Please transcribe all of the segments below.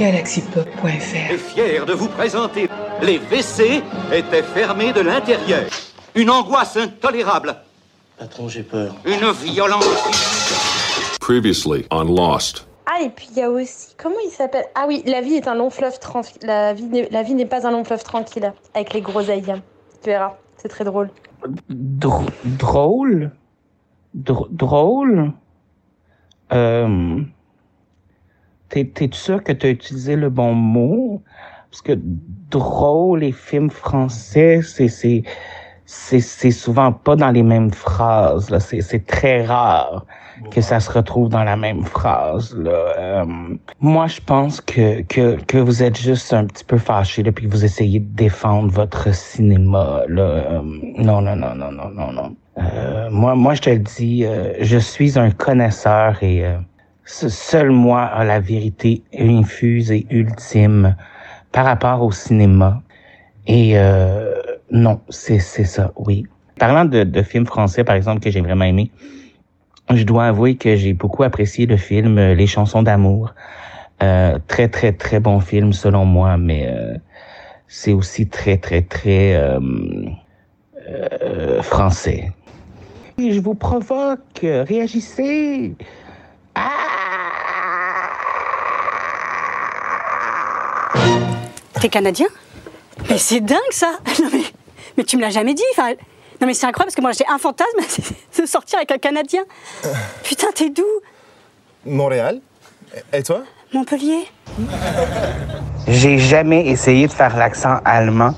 galaxypop.fr. est fier de vous présenter. Les WC étaient fermés de l'intérieur. Une angoisse intolérable. Patron, j'ai peur. Une violence. Previously on Lost. Ah, et puis il y a aussi. Comment il s'appelle? Ah oui, la vie est un long fleuve tranquille. La vie n'est la vie n'est pas un long fleuve tranquille. Avec les groseilles. Tu verras, c'est très drôle. Dr- drôle? Dr- Drôle? Euh, T'es sûr que tu as utilisé le bon mot? Parce que drôle et film français, c'est c'est c'est c'est souvent pas dans les mêmes phrases. là. C'est c'est très rare que ça se retrouve dans la même phrase. Là. Euh, moi, je pense que, que, que vous êtes juste un petit peu fâché depuis que vous essayez de défendre votre cinéma. Là. Euh, non, non, non, non, non, non, non. Euh, moi, moi, je te le dis, euh, je suis un connaisseur et euh, seul moi a la vérité infuse et ultime par rapport au cinéma. Et euh, non, c'est ça, oui. Parlant de, de films français, par exemple, que j'ai vraiment aimé, je dois avouer que j'ai beaucoup apprécié le film euh, Les chansons d'amour. Euh, très, très, très bon film selon moi, mais euh, c'est aussi très, très, très euh, euh, français. Je vous provoque, réagissez. T'es canadien Mais c'est dingue ça Non mais, mais tu me l'as jamais dit enfin, Non mais c'est incroyable parce que moi j'ai un fantasme, de sortir avec un Canadien. Putain, t'es d'où Montréal. Et toi? Montpellier J'ai jamais essayé de faire l'accent allemand,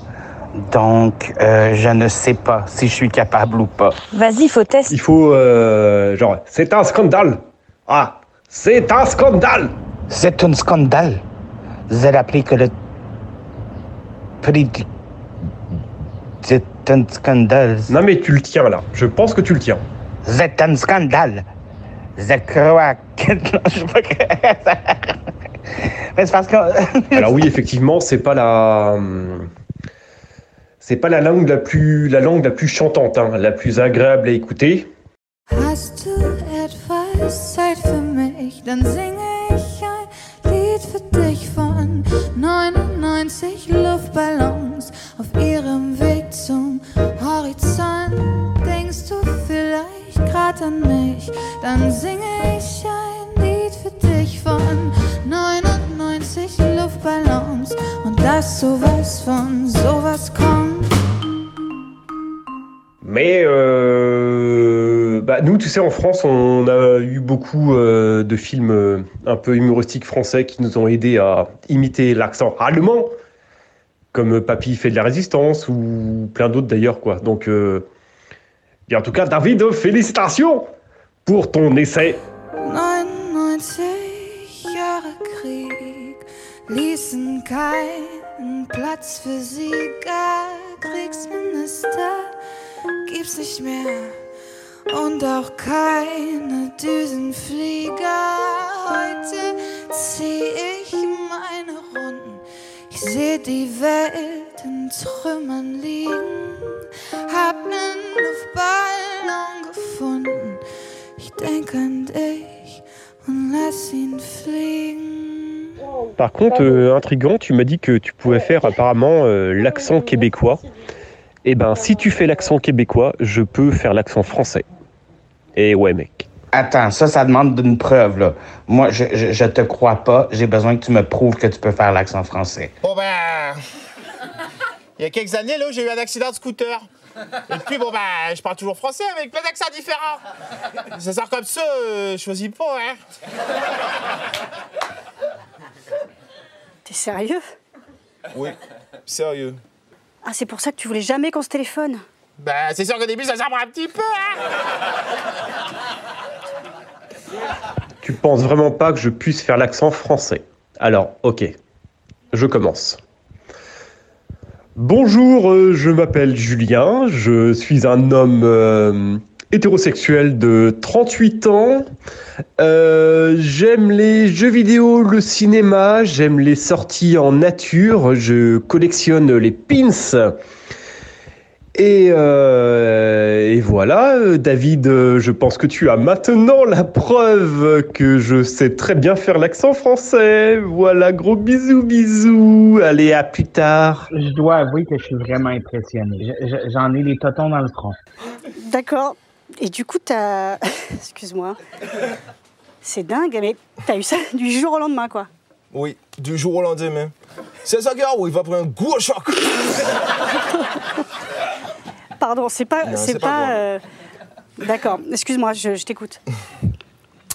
donc euh, je ne sais pas si je suis capable ou pas. Vas-y, faut tester. Il faut, euh, genre, c'est un scandale. Ah, c'est un scandale. C'est un scandale. Vous avez appris que le prix du... C'est un scandale. Non mais tu le tiens là. Je pense que tu le tiens. C'est un scandale. Je crois que... Non, je sais pas que- Mais c'est parce que... Alors oui, effectivement, c'est pas la, hum, c'est pas la langue la plus, la langue la plus chantante, hein, la plus agréable à écouter. Hast du etwas Zeit für mich, dann singe ich ein Lied für dich von 99 Luftballons auf ihrem Weg zum Horizont. Denkst du vielleicht grad an mich, dann singe ich ein Lied für dich von 99 Luftballons und das sowas von sowas kommt. Euh, bah, nous, tu sais, en France, on a eu beaucoup euh, de films euh, un peu humoristiques français qui nous ont aidés à imiter l'accent allemand, comme Papy fait de la résistance ou plein d'autres d'ailleurs, quoi. Donc, euh, en tout cas, David, félicitations pour ton essai. 99 Jahre Krieg ließen keinen Platz für. Kriegsminister nicht mehr und auch keine Düsenflieger. Heute zieh ich meine Runden. Ich seh die Welt in Trümmern liegen. Hab nen Luftballon gefunden. Ich denk an dich und lass ihn fliegen. Par contre, euh, intriguant, tu m'as dit que tu pouvais faire apparemment euh, l'accent québécois. Eh ben, si tu fais l'accent québécois, je peux faire l'accent français. Et ouais, mec. Attends, ça, ça demande une preuve, là. Moi, je, je, je te crois pas. J'ai besoin que tu me prouves que tu peux faire l'accent français. Bon ben. Il y a quelques années, là, j'ai eu un accident de scooter. Et puis, bon ben, je parle toujours français avec plein d'accents différents. Ça sort comme ça, euh, je choisis pas, hein. T'es sérieux? Oui, sérieux. Ah, c'est pour ça que tu voulais jamais qu'on se téléphone Ben, c'est sûr qu'au début, ça chambre un petit peu, hein. Tu penses vraiment pas que je puisse faire l'accent français Alors, ok. Je commence. Bonjour, euh, je m'appelle Julien, je suis un homme euh, hétérosexuel de 38 ans. Euh, j'aime les jeux vidéo, le cinéma, j'aime les sorties en nature, je collectionne les pins. Et, euh, et voilà, euh, David, je pense que tu as maintenant la preuve que je sais très bien faire l'accent français. Voilà, gros bisous, bisous. Allez, à plus tard. Je dois avouer que je suis vraiment impressionné. Je- je- J'en ai les totons dans le front. D'accord. Et du coup, t'as. Excuse-moi. C'est dingue, mais t'as eu ça du jour au lendemain, quoi. Oui, du jour au lendemain. C'est ça, gars, où il va prendre un gros choc. Pardon, c'est pas. C'est pas euh, D'accord, excuse-moi, je, je t'écoute.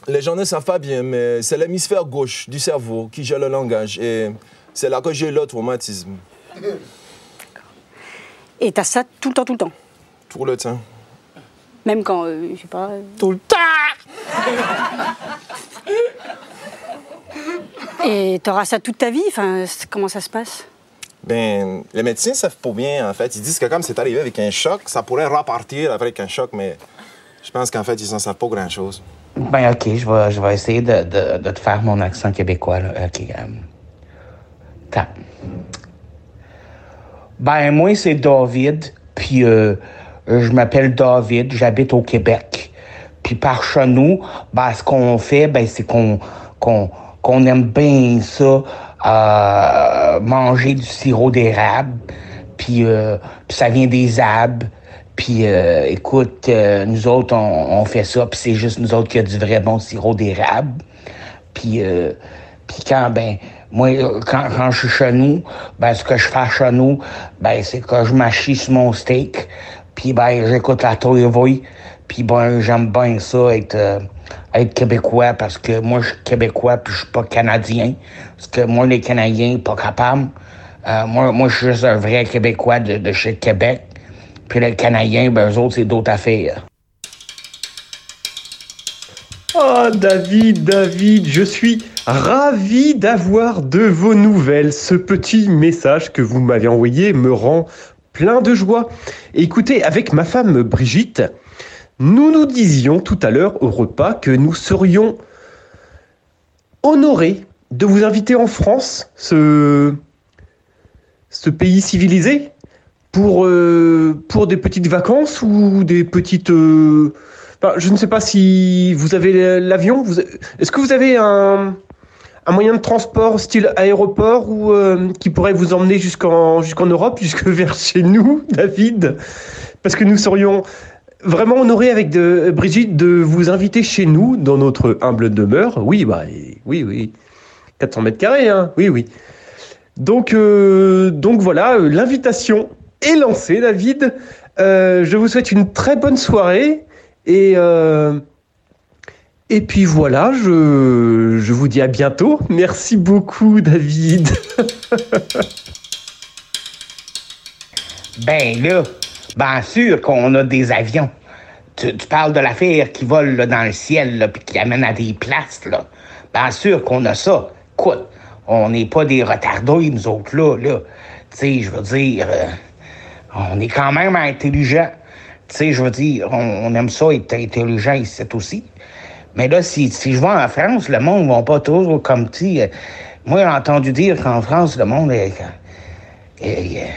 Les gens ne savent pas bien, mais c'est l'hémisphère gauche du cerveau qui gère le langage. Et c'est là que j'ai le traumatisme. Et t'as ça tout le temps, tout le temps. Tout le temps. Même quand, euh, je sais pas. euh, Tout le temps Et t'auras ça toute ta vie Enfin, comment ça se passe? Ben, les médecins savent pas bien, en fait. Ils disent que comme c'est arrivé avec un choc, ça pourrait repartir avec un choc, mais je pense qu'en fait, ils n'en savent pas grand-chose. Ben, OK, je vais, je vais essayer de, de, de te faire mon accent québécois, là. OK. Attends. Ben, moi, c'est David, puis euh, je m'appelle David, j'habite au Québec. Puis par chez nous, ben, ce qu'on fait, ben, c'est qu'on qu'on qu'on aime bien ça, euh, manger du sirop d'érable, puis euh, ça vient des arbres. Puis euh, écoute, euh, nous autres, on, on fait ça, puis c'est juste nous autres qui a du vrai bon sirop d'érable. Puis, euh, puis quand, ben, moi, quand, quand je suis chez nous, ben, ce que je fais chez nous, ben, c'est que je m'achisse mon steak, puis ben, j'écoute la Toy puis ben, j'aime bien ça, être, euh, être québécois, parce que moi, je suis québécois, puis je suis pas canadien. Parce que moi, les Canadiens, pas capables. Euh, moi, moi, je suis juste un vrai Québécois de, de chez Québec. Puis les Canadiens, ben, eux autres, c'est d'autres affaires. Oh David, David, je suis ravi d'avoir de vos nouvelles. Ce petit message que vous m'avez envoyé me rend plein de joie. Écoutez, avec ma femme Brigitte, nous nous disions tout à l'heure au repas que nous serions honorés de vous inviter en France, ce, ce pays civilisé, pour, euh, des petites vacances ou des petites... euh, je ne sais pas si vous avez l'avion. Est-ce que vous avez un, un moyen de transport style aéroport ou euh, qui pourrait vous emmener jusqu'en Europe, jusque vers chez nous, David? Parce que nous serions vraiment honorés avec Brigitte de vous inviter chez nous dans notre humble demeure. Oui, bah oui, oui, 400 mètres carrés, hein. Oui, oui. Donc, euh, donc voilà, euh, l'invitation est lancée, David. Je vous souhaite une très bonne soirée et et puis voilà, je, je vous dis à bientôt. Merci beaucoup, David. Ben là, bien sûr qu'on a des avions. Tu, parles de l'affaire qui vole là, dans le ciel, puis qui amène à des places, là. Bien sûr qu'on a ça. Écoute, on n'est pas des retardés, nous autres, là, là. Tu sais, je veux dire, euh, on est quand même intelligents. Tu sais, je veux dire, on, on aime ça être intelligent ici aussi. Mais là, si, si je vais en France, le monde ne va pas toujours comme euh, moi, j'ai entendu dire qu'en France, le monde est. est-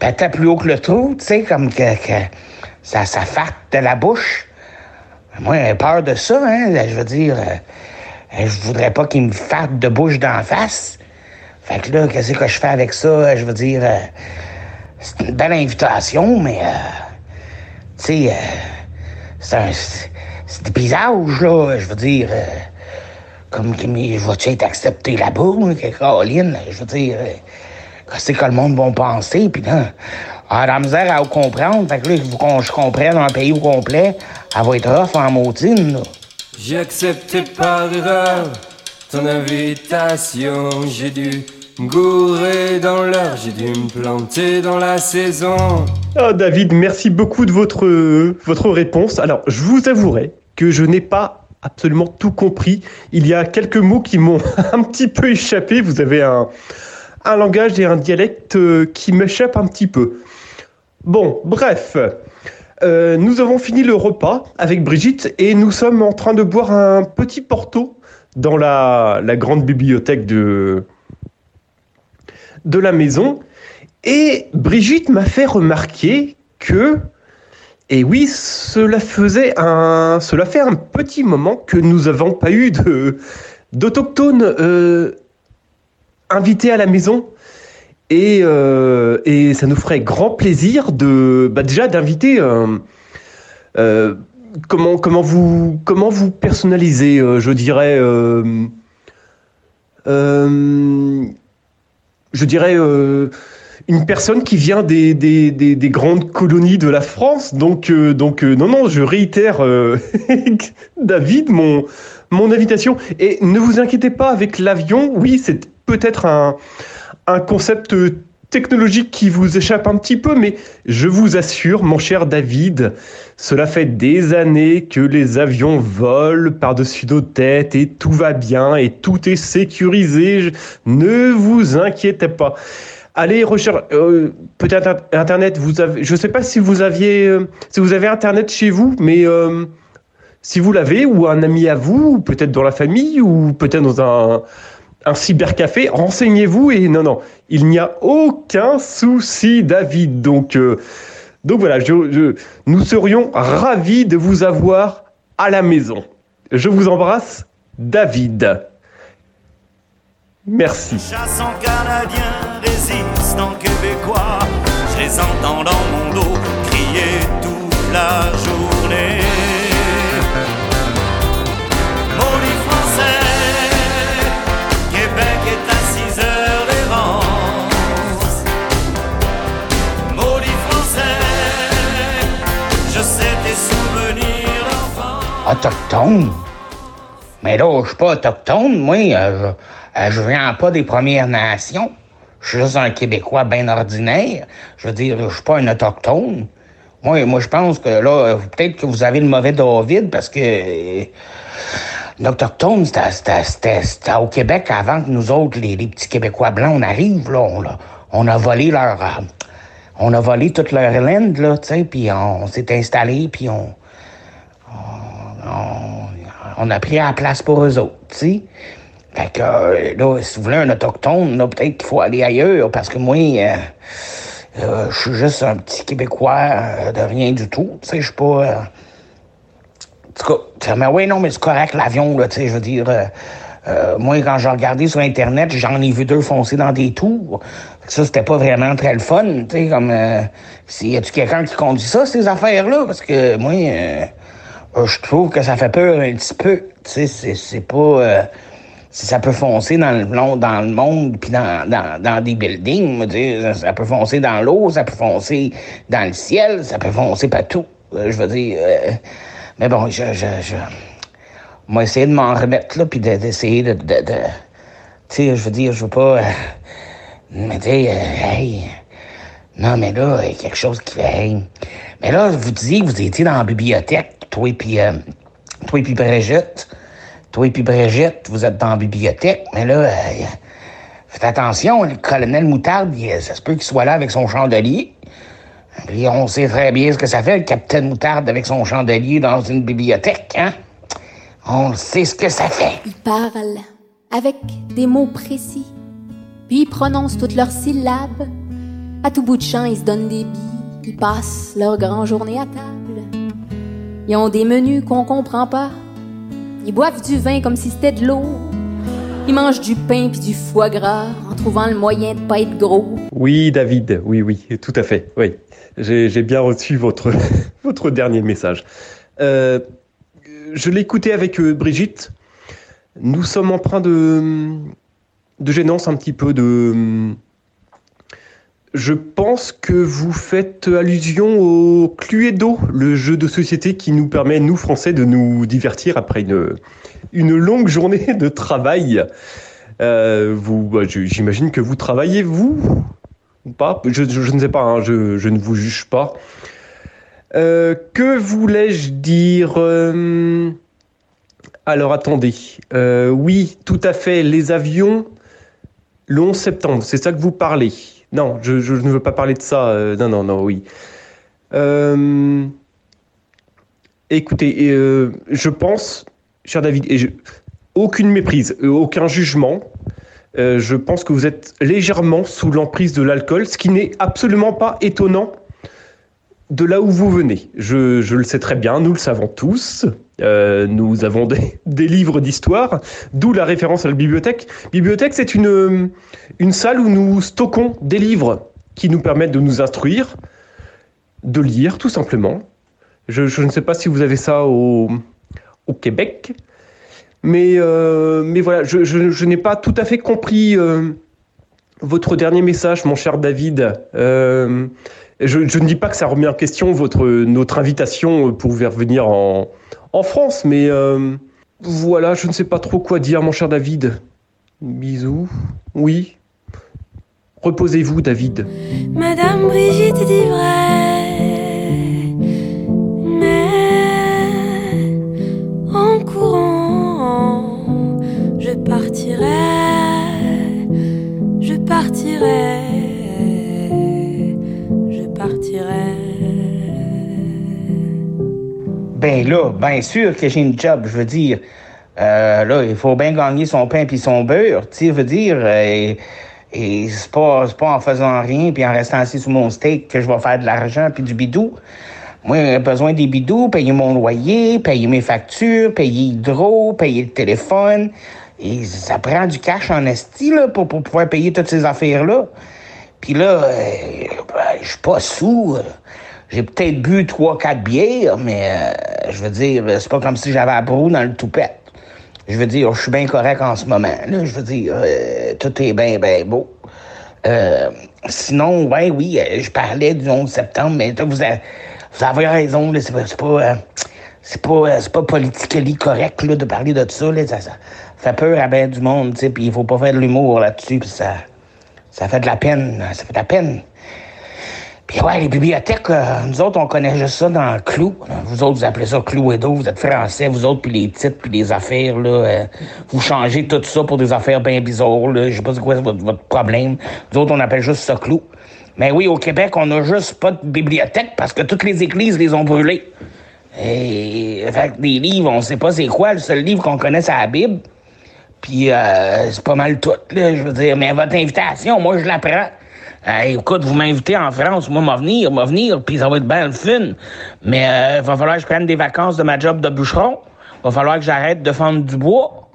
est- plus haut que le trou, tu sais, comme que, que ça, ça farte de la bouche. Moi, j'ai peur de ça, hein. Je veux dire, euh, je voudrais pas qu'il me farte de bouche d'en face. Fait que là, qu'est-ce que je fais avec ça? Je veux dire, euh, c'est une belle invitation, mais, euh, tu sais, euh, c'est un. C'est- des paysages, là. Je veux dire, euh, comme, mais vas-tu être accepté là-bas, que Caroline? Je veux dire, euh, qu'est-ce que le monde va penser? Puis là, elle la misère à comprendre. Fait que là, qu'on je comprenne un pays au complet. Elle va être rough en maudine, là. J'ai accepté par erreur ton invitation. J'ai dû me gourer dans l'heure, j'ai dû me planter dans la saison. Oh, David, merci beaucoup de votre, votre réponse. Alors, je vous avouerai que je n'ai pas absolument tout compris. Il y a quelques mots qui m'ont un petit peu échappé. Vous avez un, un langage et un dialecte euh, qui m'échappent un petit peu. Bon, bref. Euh, nous avons fini le repas avec Brigitte et nous sommes en train de boire un petit porto dans la, la grande bibliothèque de, de la maison. Et Brigitte m'a fait remarquer que, et oui, cela faisait un, cela fait un petit moment que nous n'avons pas eu de d'autochtones euh, invités à la maison. Et, euh, et ça nous ferait grand plaisir de, bah déjà d'inviter. euh, comment comment vous comment vous personnalisez, je dirais. Je dirais, euh, une personne qui vient des, des, des, des grandes colonies de la France. Donc, euh, donc euh, non, non, je réitère, David, mon, mon invitation. Et ne vous inquiétez pas avec l'avion. Oui, c'est peut-être un, un concept technologique qui vous échappe un petit peu, mais je vous assure, mon cher David, cela fait des années que les avions volent par-dessus nos têtes et tout va bien et tout est sécurisé. Ne vous inquiétez pas. Allez rechercher euh, peut-être int- internet. Vous avez, je ne sais pas si vous aviez, euh, si vous avez internet chez vous, mais euh, si vous l'avez ou un ami à vous, ou peut-être dans la famille ou peut-être dans un un cybercafé, renseignez-vous et non, non, il n'y a aucun souci, David. Donc, euh, donc voilà, je- nous serions ravis de vous avoir à la maison. Je vous embrasse, David. Merci. Mais là, je suis pas autochtone, moi. euh, je, euh, je viens pas des Premières Nations. Je suis juste un Québécois bien ordinaire. Je veux dire, je suis pas un autochtone. Moi, moi je pense que là, euh, peut-être que vous avez le mauvais David parce que l'Autochtone, c'était- au Québec avant que nous autres, les, petits Québécois blancs, on arrive, là. On, a- volé leur... on a volé toute leur land, là, tu sais, puis on, s'est installé, puis on a pris la place pour eux autres, tu. Fait que, euh, là, si vous voulez un autochtone, peut-être qu'il faut aller ailleurs, parce que moi, euh, euh, je suis juste un petit Québécois de rien du tout, tu sais, je suis pas... en mais oui, non, mais c'est correct, l'avion, là, tu sais, je veux dire... moi, quand j'ai regardé sur Internet, j'en ai vu deux foncer dans des tours. Ça, c'était pas vraiment très le fun, tu sais, comme... Si, y a-tu quelqu'un qui conduit ça, ces affaires-là? Parce que, moi... euh, je trouve que ça fait peur un petit peu. Tu sais, c'est, pas. euh, si ça peut foncer dans le, dans le monde, puis dans, dans, dans des buildings, ça peut foncer dans l'eau, ça peut foncer dans le ciel, ça peut foncer partout. Euh, je veux dire. euh, mais bon, je. je, je moi, essayer de m'en remettre là, puis de- d'essayer de. de, de- tu sais, je veux dire, je veux pas. euh, mais tu sais, euh, hey. Non, mais là, il y a quelque chose qui hey. Mais là, vous disiez que vous étiez dans la bibliothèque, toi et puis. euh, puis Brigitte. Toi puis Brigitte, vous êtes dans la bibliothèque, mais là. euh, faites attention, le colonel Moutarde, ça se peut qu'il soit là avec son chandelier. Puis on sait très bien ce que ça fait, le capitaine Moutarde avec son chandelier dans une bibliothèque, hein? On sait ce que ça fait. Ils parlent avec des mots précis, puis ils prononcent toutes leurs syllabes. À tout bout de champ, ils se donnent des billes, ils passent leur grand journée à table. Ils ont des menus qu'on comprend pas. Ils boivent du vin comme si c'était de l'eau. Ils mangent du pain puis du foie gras en trouvant le moyen de pas être gros. Oui, David, oui, oui, tout à fait. Oui, j'ai bien reçu votre, dernier message. Euh, je écouté avec euh, Brigitte. Nous sommes empreints de, de gênance un petit peu de. Je pense que vous faites allusion au Cluedo, le jeu de société qui nous permet, nous Français, de nous divertir après une, longue journée de travail. Euh, vous, bah, j'imagine que vous travaillez, vous ou pas? Je, ne sais pas, hein, je, ne vous juge pas. Euh, que voulais-je dire Euh, Alors attendez. Oui, tout à fait, les avions, le 11 septembre, c'est ça que vous parlez Non, je, ne veux pas parler de ça. euh, non, non, non, oui. Euh, écoutez, euh, je pense, cher David, aucune méprise, aucun jugement. Je pense que vous êtes légèrement sous l'emprise de l'alcool, ce qui n'est absolument pas étonnant de là où vous venez. Je le sais très bien, nous le savons tous. Euh, nous avons des, livres d'histoire, d'où la référence à la bibliothèque. Bibliothèque, c'est une, une salle où nous stockons des livres qui nous permettent de nous instruire, de lire tout simplement. Je, ne sais pas si vous avez ça au, Québec, mais, euh, voilà, je, n'ai pas tout à fait compris euh, votre dernier message, mon cher David. Euh, je, ne dis pas que ça remet en question notre invitation pour vous faire venir en, en France, mais euh, voilà, je ne sais pas trop quoi dire, mon cher David. Bisous. Oui. Reposez-vous, David. Madame Brigitte dit vrai, mais en courant, je partirai, je partirai, Ben là, bien sûr que j'ai une job, je veux dire. Euh, là, il faut bien gagner son pain puis son beurre, tu sais, veux dire. euh, et c'est pas, pas en faisant rien puis en restant assis sur mon steak que je vais faire de l'argent puis du bidou. Moi, j'ai besoin des bidous, payer mon loyer, payer mes factures, payer Hydro, payer le téléphone. Et ça prend du cash en esti, là, pour, pouvoir payer toutes ces affaires-là. Puis là, euh, ben, je suis pas sous. J'ai peut-être bu trois, quatre bières, mais euh, je veux dire, c'est pas comme si j'avais la broue dans le toupette. Je veux dire, je suis bien correct en ce moment. Là, je veux dire, euh, tout est bien, bien beau. Euh, sinon, ouais, oui, euh, je parlais du 11 septembre, mais vous, avez, vous avez raison, c'est pas, c'est pas, euh, euh, c'est pas politiquement correct là, de parler de ça, là, ça, ça fait peur à bien du monde, puis il faut pas faire de l'humour là-dessus, ça, ça fait de la peine, ça fait de la peine. Puis ouais, les bibliothèques, euh, nous autres, on connaît juste ça dans clou. Vous autres, vous appelez ça clou et d'eau, vous êtes français, vous autres, puis les titres, puis les affaires, là, euh, vous changez tout ça pour des affaires bien bizarres, là. Je sais pas c'est quoi votre, votre problème. Nous autres, on appelle juste ça clou. Mais oui, au Québec, on n'a juste pas de bibliothèque parce que toutes les églises les ont brûlées. Et, fait que des livres, on sait pas c'est quoi. Le seul livre qu'on connaît, c'est la Bible. Puis euh, c'est pas mal tout, là, je veux dire. Mais votre invitation, moi, je la prends. Écoute, vous m'invitez en France, moi, m'en venir, m'en venir, puis ça va être bien le fun. Mais euh, va falloir que je prenne des vacances de ma job de bûcheron. Va falloir que j'arrête de fendre du bois.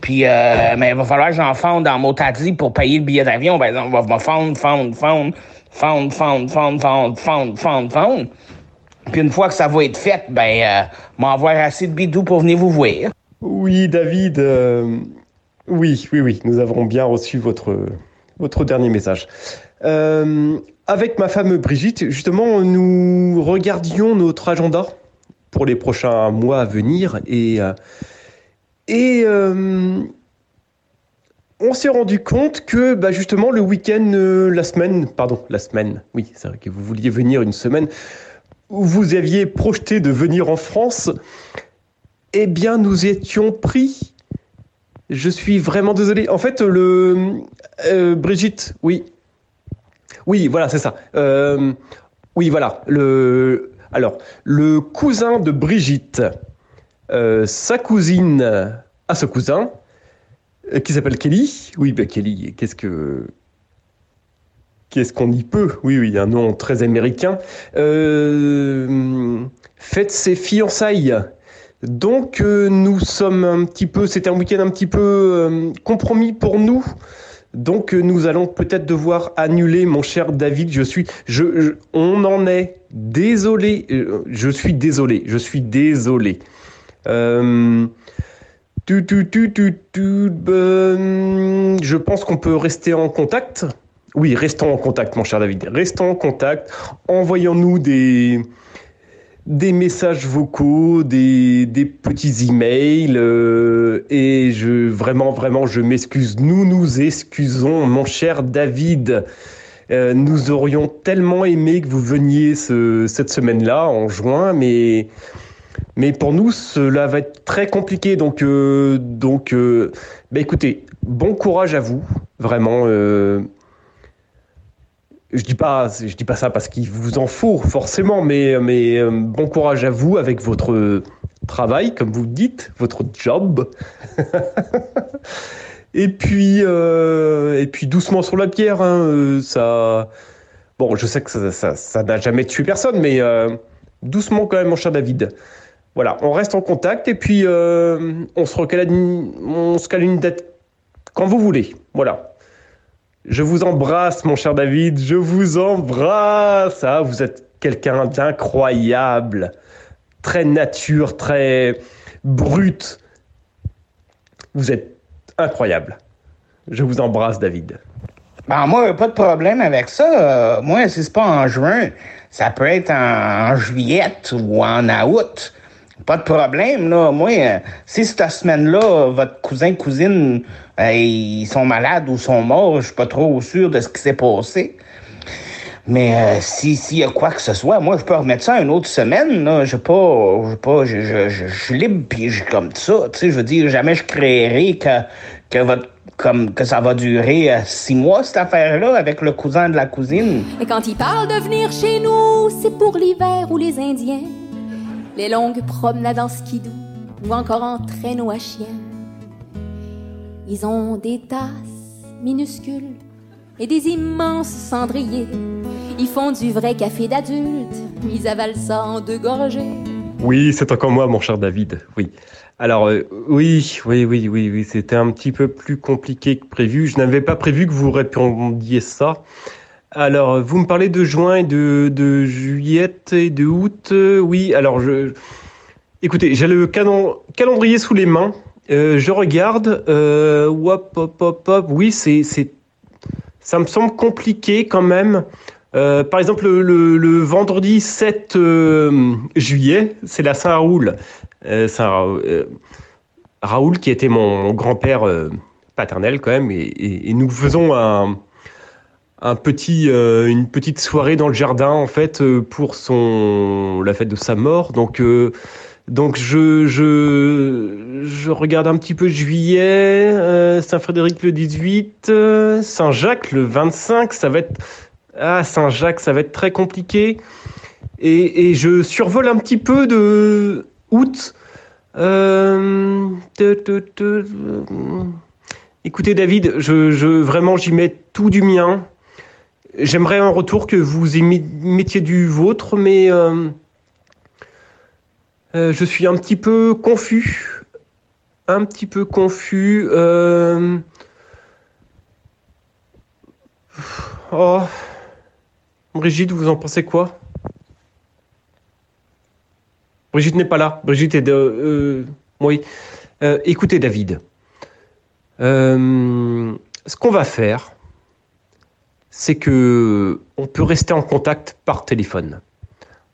Puis, euh, mais il va falloir que j'en fonde dans Motadi pour payer le billet d'avion. Ben, on va fondre, fondre, fondre, fondre, fondre, fondre, fondre, fondre, fondre, fondre. Puis une fois que ça va être fait, ben, euh, m'envoie assez de bidou pour venir vous voir. Oui, David. euh, oui, oui, oui. Nous avons bien reçu votre, votre dernier message. Euh, avec ma femme Brigitte, justement, nous regardions notre agenda pour les prochains mois à venir et, euh, et euh, on s'est rendu compte que bah, justement le week-end, la semaine, pardon, la semaine, oui, c'est vrai que vous vouliez venir une semaine, où vous aviez projeté de venir en France, eh bien nous étions pris. Je suis vraiment désolé. En fait, le Brigitte, oui, oui, voilà, c'est ça. Euh, oui, voilà. Alors le cousin de Brigitte, euh, sa cousine à ce cousin, euh, qui s'appelle Kelly. Oui, ben Kelly, qu'est-ce que Qu'est-ce qu'on y peut? Oui, oui, un nom très américain. Fête ses fiançailles. Donc nous sommes un petit peu, c'était un week-end un petit peu compromis pour nous. Donc euh, nous allons peut-être devoir annuler, mon cher David. Je suis, je, on en est désolé. Euh, Je suis désolé. Je suis désolé. Euh, tu, tu, tu, tu, tu, ben, je pense qu'on peut rester en contact. Oui, restons en contact, mon cher David. Restons en contact. Envoyons-nous des, des messages vocaux, des, des petits emails. euh, et je, vraiment, vraiment, je m'excuse. Nous nous excusons, mon cher David. Euh, nous aurions tellement aimé que vous veniez ce- cette semaine-là, en juin, mais, mais pour nous, cela va être très compliqué. Donc, euh, donc euh, bah écoutez, bon courage à vous, vraiment. Je dis pas, je dis pas ça parce qu'il vous en faut forcément, mais, mais euh, bon courage à vous avec votre travail, comme vous dites, votre job. Et puis, euh, et puis doucement sur la pierre, hein, euh, ça. Bon, je sais que ça, ça, n'a jamais tué personne, mais doucement quand même, mon cher David. Voilà, on reste en contact et puis on se recale, une date quand vous voulez. Voilà. Je vous embrasse, mon cher David. Je vous embrasse. Ah, vous êtes quelqu'un d'incroyable, très nature, très brut. Vous êtes incroyable. Je vous embrasse, David. Ben, moi, pas de problème avec ça. Euh, moi, si c'est pas en juin, ça peut être en, en juillet ou en août. Pas de problème, là. Moi, euh, si cette semaine-là, votre cousin, cousine, euh, ils sont malades ou sont morts, je suis pas trop sûr de ce qui s'est passé. Mais euh, si s'il y a quoi que ce soit, moi, je peux remettre ça une autre semaine. Je pas, je pas, je, je, je, je libre puis je comme ça. Tu sais, je veux dire, jamais je créerai que que votre comme que ça va durer six mois cette affaire-là avec le cousin de la cousine. Et quand ils parlent de venir chez nous, c'est pour l'hiver ou les Indiens. Les longues promenades en skidoo ou encore en traîneau à chien. Ils ont des tasses minuscules et des immenses cendriers. Ils font du vrai café d'adulte, ils avalent ça en deux gorgées. Oui, c'est encore moi, mon cher David. Oui. Alors, euh, oui, oui, oui, oui, oui, c'était un petit peu plus compliqué que prévu. Je n'avais pas prévu que vous répondiez ça. Alors, euh, vous me parlez de juin et de, de juillet et de août. Euh, Oui, alors. Écoutez, j'ai le calendrier sous les mains. Euh, je regarde. Hop, hop, hop. Oui, c'est, c'est, ça me semble compliqué quand même. Par exemple, le, vendredi 7 euh, juillet, c'est la Saint-Raoul. Saint Raoul, qui était mon, grand-père paternel quand même, et nous faisons un, un petit, euh, une petite soirée dans le jardin en fait euh, pour son la fête de sa mort. Donc euh, donc je, je je regarde un petit peu juillet, Saint-Frédéric le 18, euh, Saint-Jacques le 25. Ça va être ah Saint-Jacques, ça va être très compliqué. Et, et je survole un petit peu de août. Te- te- te- Écoutez David, je, je vraiment j'y mets tout du mien. J'aimerais en retour que vous y met- mettiez du vôtre, mais euh, euh, je suis un petit peu confus. Un petit peu confus. euh, Oh. Brigitte, vous en pensez quoi? Brigitte n'est pas là. Brigitte est de. oui. Écoutez, David. Ce qu'on va faire, c'est que on peut rester en contact par téléphone.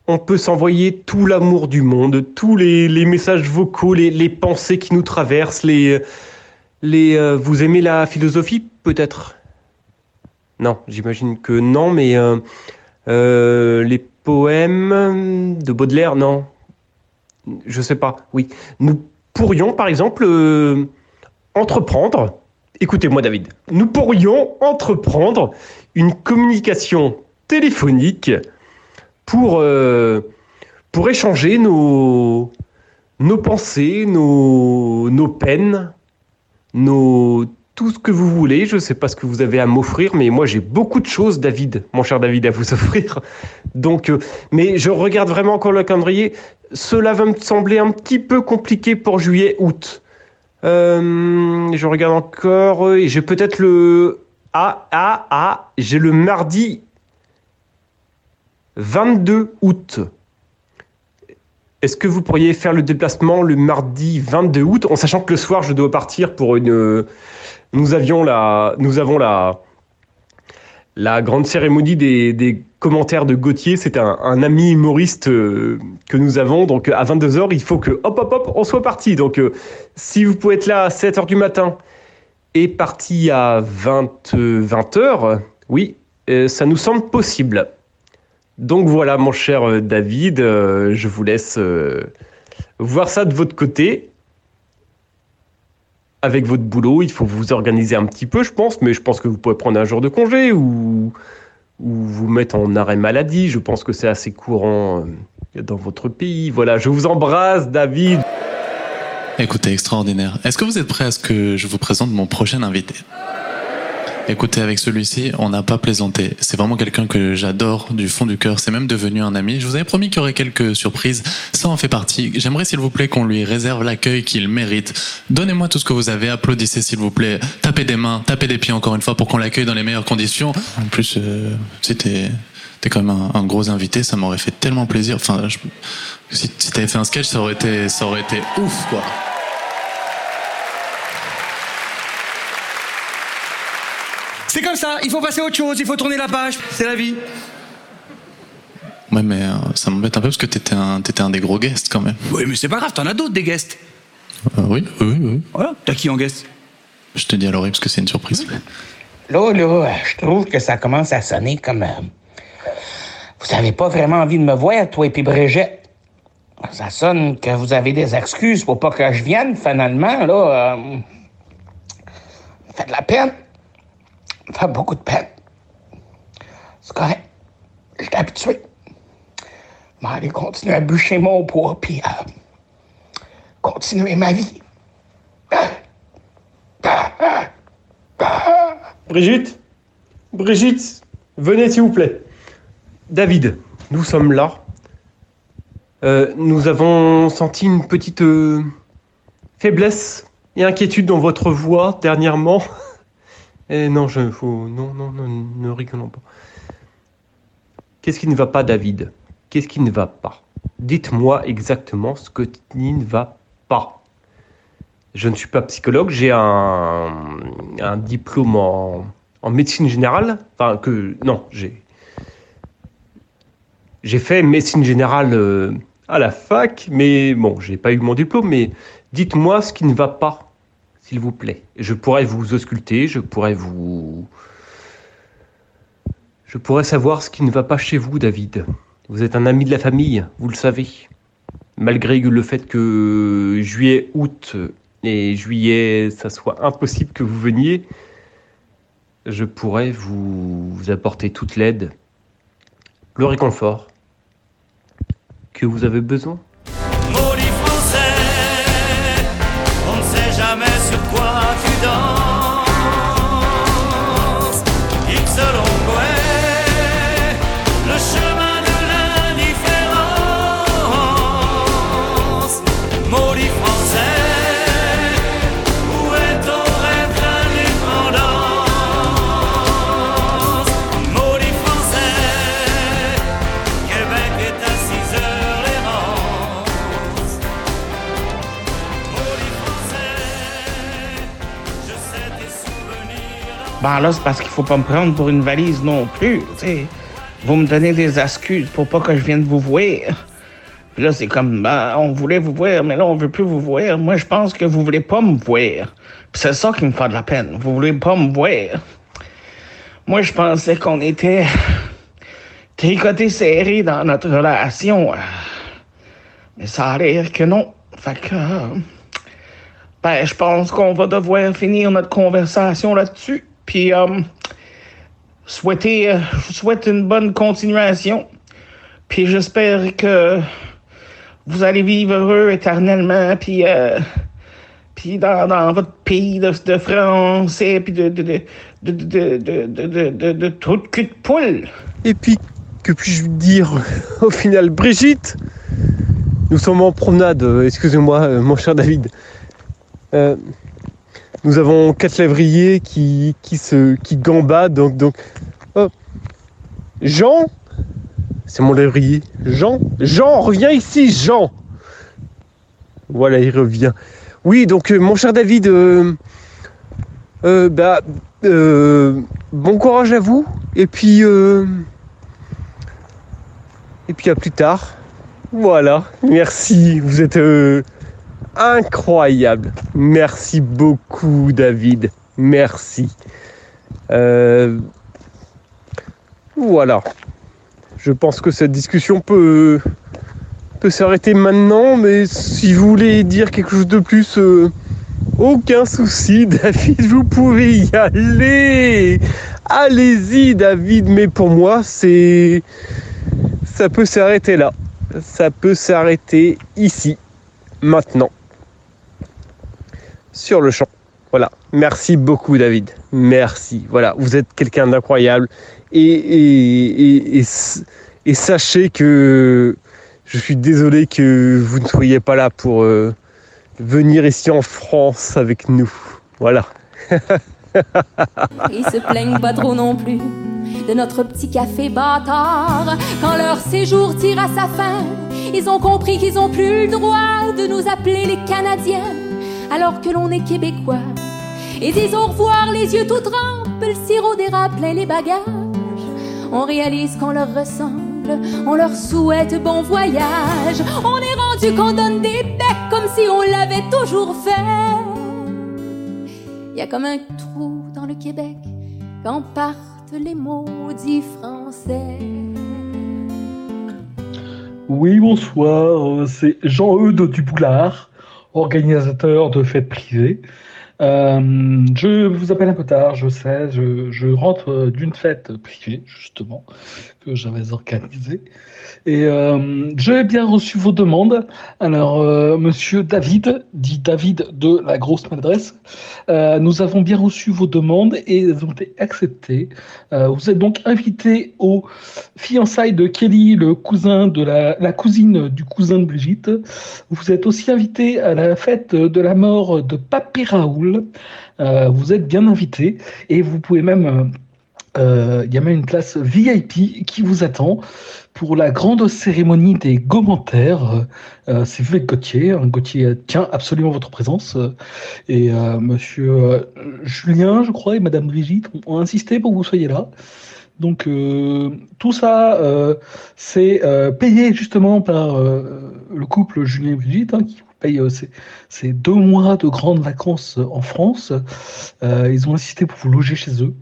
On peut s'envoyer tout l'amour du monde, tous les, messages vocaux, les, pensées qui nous traversent, les, les. euh, vous aimez la philosophie, peut-être? Non, j'imagine que non, mais euh, euh, les poèmes de Baudelaire, non. Je sais pas. Oui, nous pourrions, par exemple, entreprendre. Écoutez-moi, David. Nous pourrions entreprendre une communication téléphonique pour, euh, pour échanger nos, nos pensées, nos, nos peines, nos, tout ce que vous voulez. Je ne sais pas ce que vous avez à m'offrir, mais moi j'ai beaucoup de choses, David, mon cher David, à vous offrir. Donc, euh, mais je regarde vraiment encore le calendrier. Cela va me sembler un petit peu compliqué pour juillet, août. Euh, je regarde encore et j'ai peut-être le ah ah ah j'ai le mardi 22 août. Est-ce que vous pourriez faire le déplacement le mardi 22 août, en sachant que le soir je dois partir pour une. Nous avions la, nous avons la, la grande cérémonie des, des commentaires de Gauthier. C'est un, un ami humoriste euh, que nous avons. Donc à 22 h il faut que hop hop hop on soit parti. Donc euh, si vous pouvez être là à 7 h du matin et parti à 20 20 h oui, euh, ça nous semble possible. Donc voilà, mon cher euh, David, euh, je vous laisse euh, voir ça de votre côté. Avec votre boulot, il faut vous organiser un petit peu, je pense, mais je pense que vous pouvez prendre un jour de congé ou, ou vous mettre en arrêt maladie. Je pense que c'est assez courant euh, dans votre pays. Voilà, je vous embrasse, David. Écoutez, extraordinaire. Est-ce que vous êtes prêt à ce que je vous présente mon prochain invité? Écoutez, avec celui-ci, on n'a pas plaisanté. C'est vraiment quelqu'un que j'adore du fond du cœur. C'est même devenu un ami. Je vous avais promis qu'il y aurait quelques surprises. Ça en fait partie. J'aimerais, s'il vous plaît, qu'on lui réserve l'accueil qu'il mérite. Donnez-moi tout ce que vous avez. Applaudissez, s'il vous plaît. Tapez des mains, tapez des pieds encore une fois pour qu'on l'accueille dans les meilleures conditions. En plus, euh, c'était, t'es quand même un, un gros invité. Ça m'aurait fait tellement plaisir. Enfin, je- si, si t'avais fait un sketch, ça aurait été, ça aurait été ouf, quoi. C'est comme ça, il faut passer à autre chose, il faut tourner la page, c'est la vie. Ouais, mais euh, ça m'embête un peu parce que t'étais un, t'étais un des gros guests quand même. Oui, mais c'est pas grave, t'en as d'autres des guests. Euh, oui, oui, oui. Voilà, t'as qui en guest? Je te dis à l'oreille parce que c'est une surprise. Là, là, je trouve que ça commence à sonner comme. euh, vous avez pas vraiment envie de me voir, toi et puis Brigitte. Ça sonne que vous avez des excuses pour pas que je vienne, finalement, là. euh, fait de la peine. Fait beaucoup de peine. C'est correct. Je suis habitué. Je vais aller continuer à bûcher mon poids, puis euh, continuer ma vie. Brigitte? Brigitte, venez s'il vous plaît. David, nous sommes là. Euh, nous avons senti une petite euh, faiblesse et inquiétude dans votre voix dernièrement. Et non, je faut non non non ne rigolons pas. Qu'est-ce qui ne va pas, David? Qu'est-ce qui ne va pas? Dites-moi exactement ce qui ne va pas. Je ne suis pas psychologue, j'ai un, un diplôme en, en médecine générale. Enfin, que. Non, j'ai. J'ai fait médecine générale euh, à la fac, mais bon, j'ai pas eu mon diplôme. Mais dites-moi ce qui ne va pas, s'il vous plaît. Je pourrais vous ausculter, je pourrais vous. Je pourrais savoir ce qui ne va pas chez vous, David. Vous êtes un ami de la famille, vous le savez. Malgré le fait que juillet, août et juillet, ça soit impossible que vous veniez, je pourrais vous, vous apporter toute l'aide, le réconfort que vous avez besoin. Maudit français, on ne sait jamais sur quoi tu danses. X longue le chemin de l'indifférence. Maudit français, Ben là, c'est parce qu'il faut pas me prendre pour une valise non plus. Vous me donnez des excuses pour pas que je vienne vous voir. Puis là, c'est comme, ben, on voulait vous voir, mais là, on veut plus vous voir. Moi, je pense que vous voulez pas me voir. C'est ça qui me fait de la peine. Vous voulez pas me voir. Moi, je pensais qu'on était tricotés serrés dans notre relation. Mais ça a l'air que non. Fait que, euh, ben, je pense qu'on va devoir finir notre conversation là-dessus. Puis, euh, souhaiter, souhaite une bonne continuation. Puis, j'espère que vous allez vivre heureux éternellement. Puis, dans, votre pays de, de français, puis de, de, de, de, trou de cul de poule. Et puis, que puis-je dire au final, Brigitte Nous sommes en promenade, excusez-moi, mon cher David nous avons quatre lévriers qui, qui, gambadent, donc. Jean C'est mon lévrier. Jean Jean, reviens ici, Jean Voilà, il revient. Oui, donc, euh, mon cher David, euh, euh, bah, bon courage à vous. Et puis. et puis à plus tard. Voilà, merci, vous êtes incroyable. Merci beaucoup David, merci. Euh, voilà, je pense que cette discussion peut, peut s'arrêter maintenant, mais si vous voulez dire quelque chose de plus, euh, aucun souci David, vous pouvez y aller. Allez-y David, mais pour moi c'est ça peut s'arrêter là. Ça peut s'arrêter ici, maintenant. Sur le champ. Voilà. Merci beaucoup, David. Merci. Voilà. Vous êtes quelqu'un d'incroyable. Et, sachez que je suis désolé que vous ne soyez pas là pour euh, venir ici en France avec nous. Voilà. Ils se plaignent pas trop non plus de notre petit café bâtard. Quand leur séjour tire à sa fin, ils ont compris qu'ils ont plus le droit de nous appeler les Canadiens, alors que l'on est Québécois. Et disent au revoir les yeux tout trempes, le sirop d'érable les bagages. On réalise qu'on leur ressemble, on leur souhaite bon voyage. On est rendu qu'on donne des becs comme si on l'avait toujours fait. Il y a comme un trou dans le Québec quand partent les maudits Français. Oui, bonsoir, c'est Jean-Eudes Duboulard, organisateur de fêtes privées. Euh, je vous appelle un peu tard, je sais, je, je rentre d'une fête privée, justement, que j'avais organisée. Et euh, j'ai bien reçu vos demandes. Alors, euh, monsieur David, dit David de la grosse maladresse, euh, nous avons bien reçu vos demandes et elles ont été acceptées. Euh, vous êtes donc invité au fiançailles de Kelly, le cousin de la, cousine du cousin de Brigitte. Vous êtes aussi invité à la fête de la mort de Papy Raoul. Euh, vous êtes bien invité et vous pouvez même il y a même une place VIP qui vous attend pour la grande cérémonie des commentaires. Euh, c'est et Gauthier. Gauthier tient absolument votre présence. euh, et euh, monsieur euh, Julien, je crois, et madame Brigitte ont, insisté pour que vous soyez là. Donc euh, tout ça, euh, c'est euh, payé justement par euh, le couple Julien et Brigitte, hein, qui euh, ces deux mois de grandes vacances en France. Euh, ils ont insisté pour vous loger chez eux.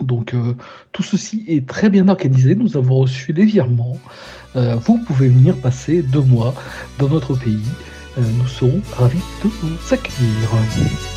Donc euh, tout ceci est très bien organisé. Nous avons reçu les virements. Euh, vous pouvez venir passer deux mois dans notre pays. Euh, nous serons ravis de vous accueillir.